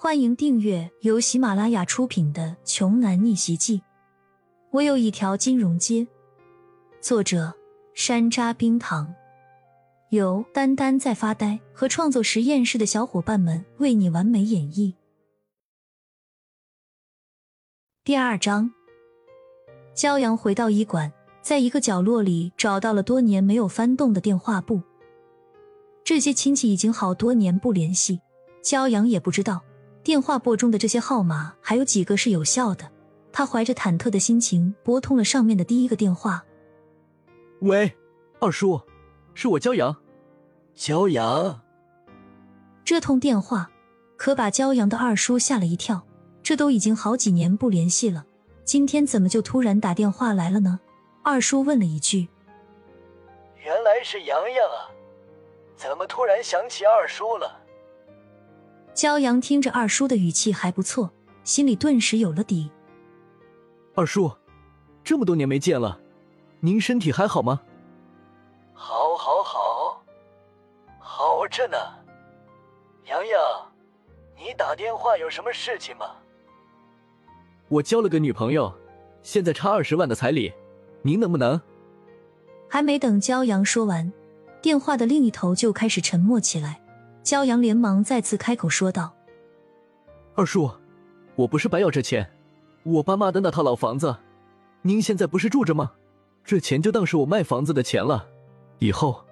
欢迎订阅由喜马拉雅出品的《穷男逆袭记》。我有一条金融街。作者：山楂冰糖，由丹丹在发呆和创作实验室的小伙伴们为你完美演绎。第二章，骄阳回到医馆，在一个角落里找到了多年没有翻动的电话簿。这些亲戚已经好多年不联系，骄阳也不知道。电话簿中的这些号码还有几个是有效的？他怀着忐忑的心情拨通了上面的第一个电话。喂，二叔，是我骄阳。骄阳，这通电话可把骄阳的二叔吓了一跳。这都已经好几年不联系了，今天怎么就突然打电话来了呢？二叔问了一句。原来是洋洋啊，怎么突然想起二叔了？骄阳听着二叔的语气还不错，心里顿时有了底。二叔，这么多年没见了，您身体还好吗？好，好，好，好着呢。洋洋，你打电话有什么事情吗？我交了个女朋友，现在差二十万的彩礼，您能不能？还没等骄阳说完，电话的另一头就开始沉默起来。骄阳连忙再次开口说道：“二叔，我不是白要这钱，我爸妈的那套老房子，您现在不是住着吗？这钱就当是我卖房子的钱了，以后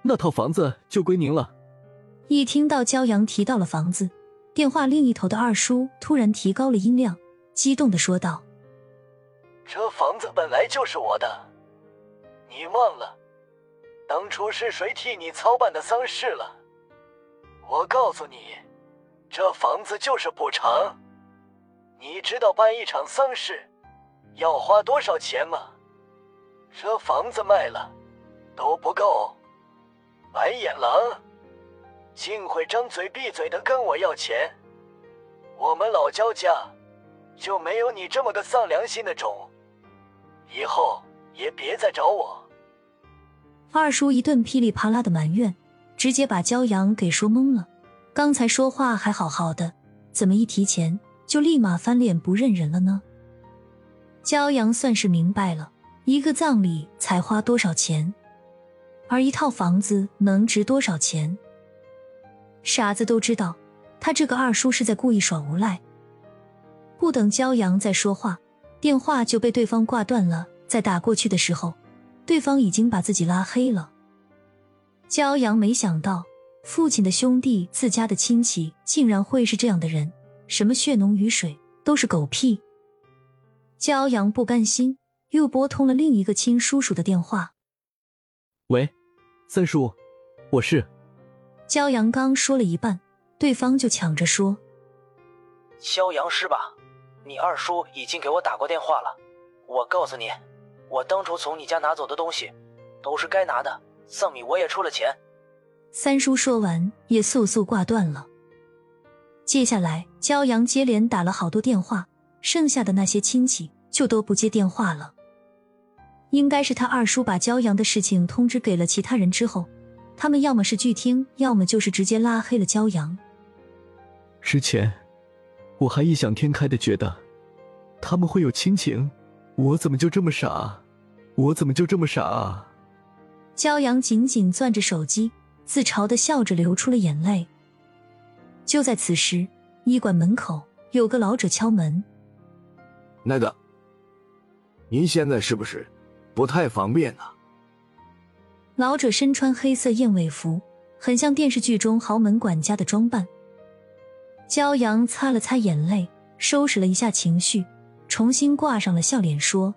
那套房子就归您了。”一听到骄阳提到了房子，电话另一头的二叔突然提高了音量，激动的说道：“这房子本来就是我的，你忘了当初是谁替你操办的丧事了？”我告诉你，这房子就是补偿。你知道办一场丧事要花多少钱吗？这房子卖了都不够。白眼狼，竟会张嘴闭嘴的跟我要钱！我们老焦家就没有你这么个丧良心的种，以后也别再找我。二叔一顿噼里啪啦的埋怨。直接把骄阳给说懵了。刚才说话还好好的，怎么一提钱就立马翻脸不认人了呢？骄阳算是明白了，一个葬礼才花多少钱，而一套房子能值多少钱？傻子都知道，他这个二叔是在故意耍无赖。不等骄阳再说话，电话就被对方挂断了。在打过去的时候，对方已经把自己拉黑了。骄阳没想到，父亲的兄弟、自家的亲戚竟然会是这样的人，什么血浓于水，都是狗屁。骄阳不甘心，又拨通了另一个亲叔叔的电话。喂，三叔，我是。骄阳刚说了一半，对方就抢着说：“骄阳是吧？你二叔已经给我打过电话了。我告诉你，我当初从你家拿走的东西，都是该拿的。”丧米我也出了钱。三叔说完，也速速挂断了。接下来，骄阳接连打了好多电话，剩下的那些亲戚就都不接电话了。应该是他二叔把骄阳的事情通知给了其他人之后，他们要么是拒听，要么就是直接拉黑了骄阳。之前我还异想天开的觉得他们会有亲情，我怎么就这么傻？我怎么就这么傻啊？骄阳紧紧攥着手机，自嘲的笑着，流出了眼泪。就在此时，医馆门口有个老者敲门：“那个，您现在是不是不太方便呢？”老者身穿黑色燕尾服，很像电视剧中豪门管家的装扮。骄阳擦了擦眼泪，收拾了一下情绪，重新挂上了笑脸，说：“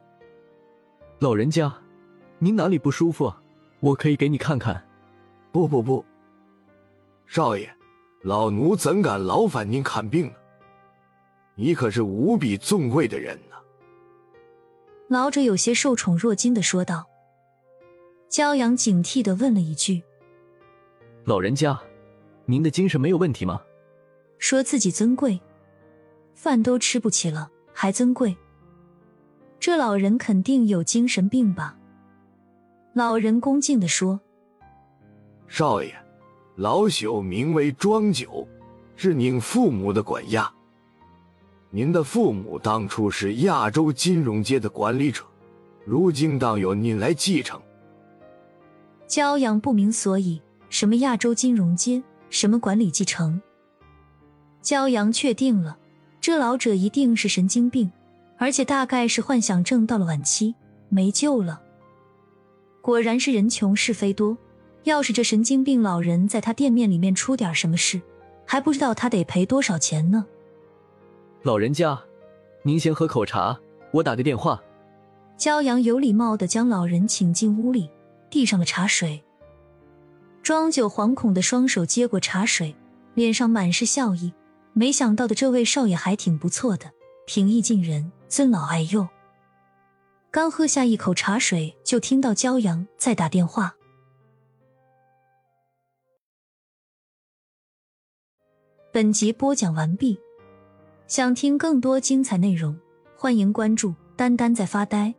老人家，您哪里不舒服？”我可以给你看看。不不不，少爷，老奴怎敢劳烦您看病呢？你可是无比尊贵的人呢。老者有些受宠若惊的说道。骄阳警惕的问了一句：“老人家，您的精神没有问题吗？”说自己尊贵，饭都吃不起了，还尊贵？这老人肯定有精神病吧？老人恭敬的说：“少爷，老朽名为庄九，是您父母的管家。您的父母当初是亚洲金融街的管理者，如今当由您来继承。骄阳不明所以，什么亚洲金融街，什么管理继承。骄阳确定了，这老者一定是神经病，而且大概是幻想症到了晚期，没救了。果然是人穷是非多，要是这神经病老人在他店面里面出点什么事，还不知道他得赔多少钱呢。老人家，您先喝口茶，我打个电话。骄阳有礼貌的将老人请进屋里，递上了茶水。庄九惶恐的双手接过茶水，脸上满是笑意。没想到的这位少爷还挺不错的，平易近人，尊老爱幼。刚喝下一口茶水，就听到骄阳在打电话。本集播讲完毕。想听更多精彩内容，欢迎关注“丹丹在发呆”。